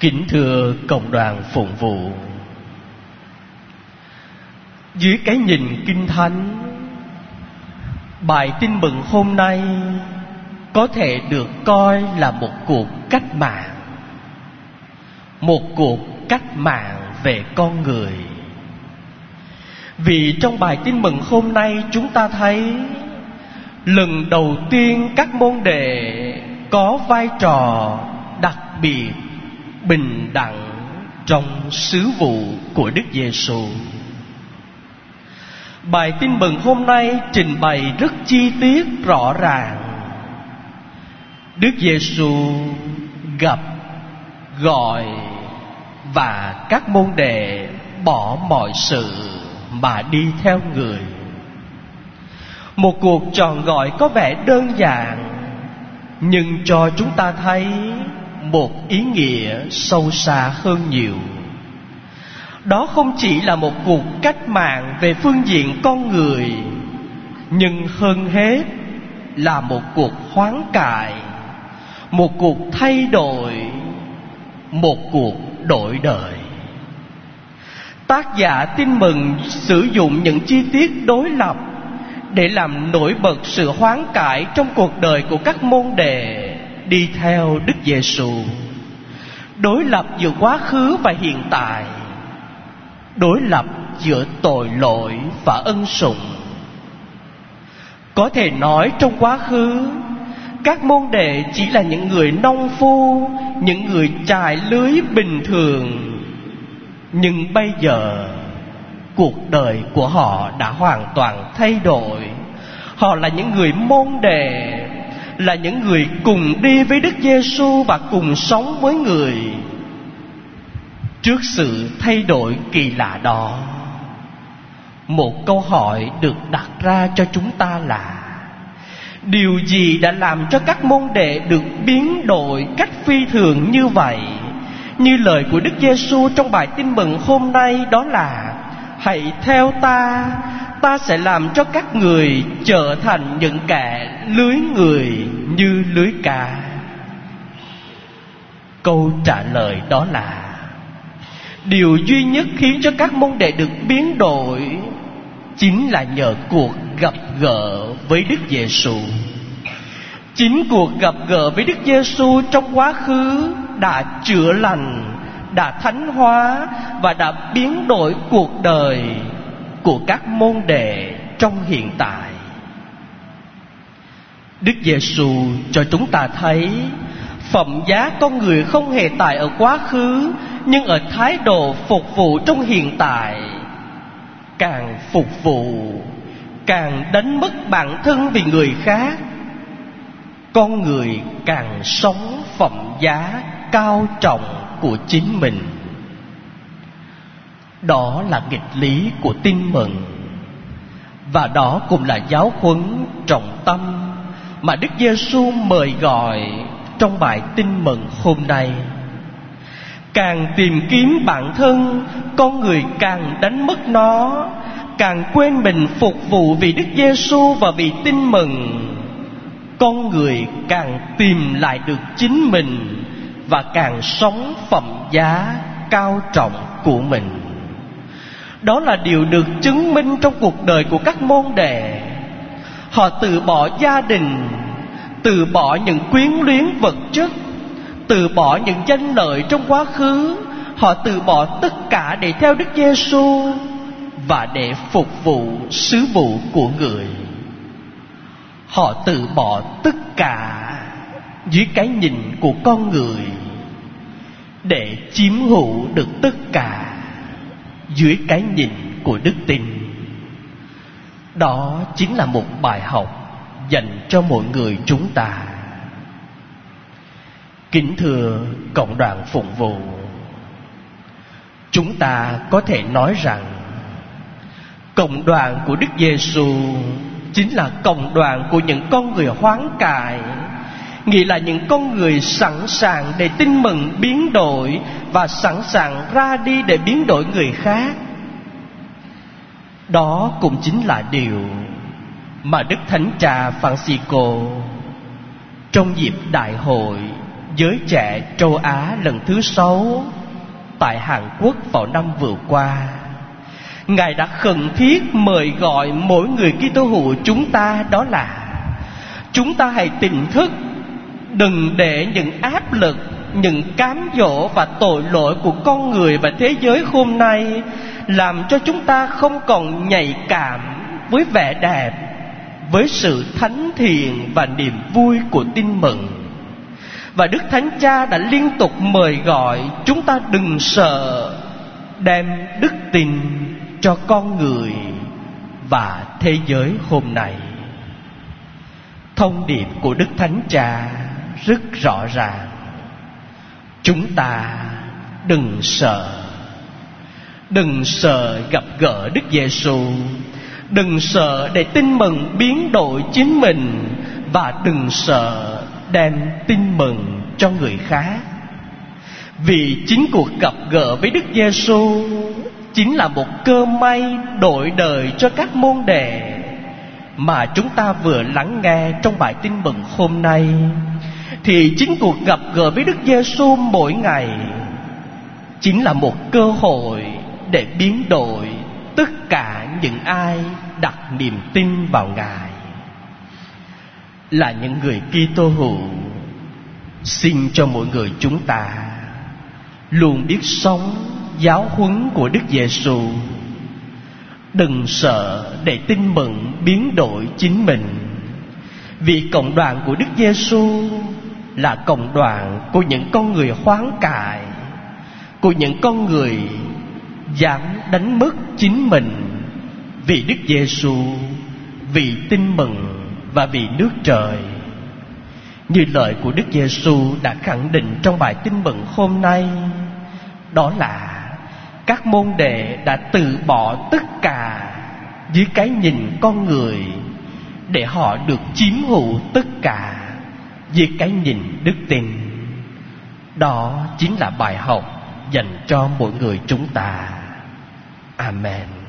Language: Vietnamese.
Kính thưa cộng đoàn phụng vụ. Dưới cái nhìn kinh thánh, Bài tin mừng hôm nay Có thể được coi là một cuộc cách mạng. Một cuộc cách mạng về con người. Vì trong bài tin mừng hôm nay chúng ta thấy, Lần đầu tiên các môn đệ có vai trò đặc biệt bình đẳng trong sứ vụ của Đức Giêsu. Bài tin mừng hôm nay trình bày rất chi tiết rõ ràng. Đức Giêsu gặp, gọi và các môn đệ bỏ mọi sự mà đi theo người. Một cuộc tròn gọi có vẻ đơn giản nhưng cho chúng ta thấy một ý nghĩa sâu xa hơn nhiều. Đó không chỉ là một cuộc cách mạng về phương diện con người, nhưng hơn hết là một cuộc hoán cải, một cuộc thay đổi, một cuộc đổi đời. Tác giả tin mừng sử dụng những chi tiết đối lập để làm nổi bật sự hoán cải trong cuộc đời của các môn đệ đi theo Đức Giêsu. Đối lập giữa quá khứ và hiện tại, đối lập giữa tội lỗi và ân sủng. Có thể nói trong quá khứ, các môn đệ chỉ là những người nông phu, những người trải lưới bình thường. Nhưng bây giờ, cuộc đời của họ đã hoàn toàn thay đổi. Họ là những người môn đệ là những người cùng đi với Đức Giêsu và cùng sống với người. Trước sự thay đổi kỳ lạ đó, một câu hỏi được đặt ra cho chúng ta là Điều gì đã làm cho các môn đệ được biến đổi cách phi thường như vậy? Như lời của Đức Giêsu trong bài tin mừng hôm nay đó là Hãy theo ta ta sẽ làm cho các người trở thành những kẻ lưới người như lưới cá câu trả lời đó là điều duy nhất khiến cho các môn đệ được biến đổi chính là nhờ cuộc gặp gỡ với Đức Giêsu. Chính cuộc gặp gỡ với Đức Giêsu trong quá khứ đã chữa lành, đã thánh hóa và đã biến đổi cuộc đời của các môn đệ trong hiện tại. Đức Giêsu cho chúng ta thấy phẩm giá con người không hề tại ở quá khứ nhưng ở thái độ phục vụ trong hiện tại. Càng phục vụ, càng đánh mất bản thân vì người khác. Con người càng sống phẩm giá cao trọng của chính mình đó là nghịch lý của tin mừng và đó cũng là giáo huấn trọng tâm mà Đức Giêsu mời gọi trong bài tin mừng hôm nay. Càng tìm kiếm bản thân, con người càng đánh mất nó, càng quên mình phục vụ vì Đức Giêsu và vì tin mừng. Con người càng tìm lại được chính mình và càng sống phẩm giá cao trọng của mình. Đó là điều được chứng minh trong cuộc đời của các môn đệ. Họ từ bỏ gia đình, Từ bỏ những quyến luyến vật chất, Từ bỏ những danh lợi trong quá khứ. Họ từ bỏ tất cả để theo Đức Giêsu Và để phục vụ sứ vụ của người. Họ từ bỏ tất cả dưới cái nhìn của con người Để chiếm hữu được tất cả dưới cái nhìn của đức tin. Đó chính là một bài học dành cho mọi người chúng ta. Kính thưa cộng đoàn phụng vụ, chúng ta có thể nói rằng cộng đoàn của đức giêsu chính là cộng đoàn của những con người hoán cải nghĩa là những con người sẵn sàng để tin mừng biến đổi và sẵn sàng ra đi để biến đổi người khác đó cũng chính là điều mà đức thánh cha francisco trong dịp đại hội giới trẻ châu Á lần thứ sáu tại Hàn Quốc vào năm vừa qua. Ngài đã khẩn thiết mời gọi mỗi người Kitô hữu chúng ta đó là, chúng ta hãy tỉnh thức đừng để những áp lực, những cám dỗ và tội lỗi của con người và thế giới hôm nay làm cho chúng ta không còn nhạy cảm với vẻ đẹp, với sự thánh thiện và niềm vui của tin mừng. Và đức thánh cha đã liên tục mời gọi chúng ta đừng sợ, đem đức tin cho con người và thế giới hôm nay. Thông điệp của đức thánh cha rất rõ ràng. Chúng ta đừng sợ. Đừng sợ gặp gỡ đức giêsu đừng sợ để tin mừng biến đổi chính mình. Và đừng sợ đem tin mừng cho người khác. Vì chính cuộc gặp gỡ với đức giêsu chính là một cơ may đổi đời cho các môn đệ mà chúng ta vừa lắng nghe trong bài tin mừng hôm nay thì chính cuộc gặp gỡ với Đức Giêsu mỗi ngày chính là một cơ hội để biến đổi tất cả những ai đặt niềm tin vào Ngài. Là những người Kitô hữu, xin cho mỗi người chúng ta luôn biết sống giáo huấn của Đức Giêsu đừng sợ để tin mừng biến đổi chính mình, vì cộng đoàn của Đức Giêsu là cộng đoàn của những con người hoán cải của những con người dám đánh mất chính mình vì Đức Giêsu, vì tin mừng và vì nước trời. Như lời của Đức Giêsu đã khẳng định trong bài tin mừng hôm nay, đó là các môn đệ đã từ bỏ tất cả dưới cái nhìn con người để họ được chiếm hữu tất cả vì cái nhìn đức tin. Đó chính là bài học dành cho mỗi người chúng ta. Amen.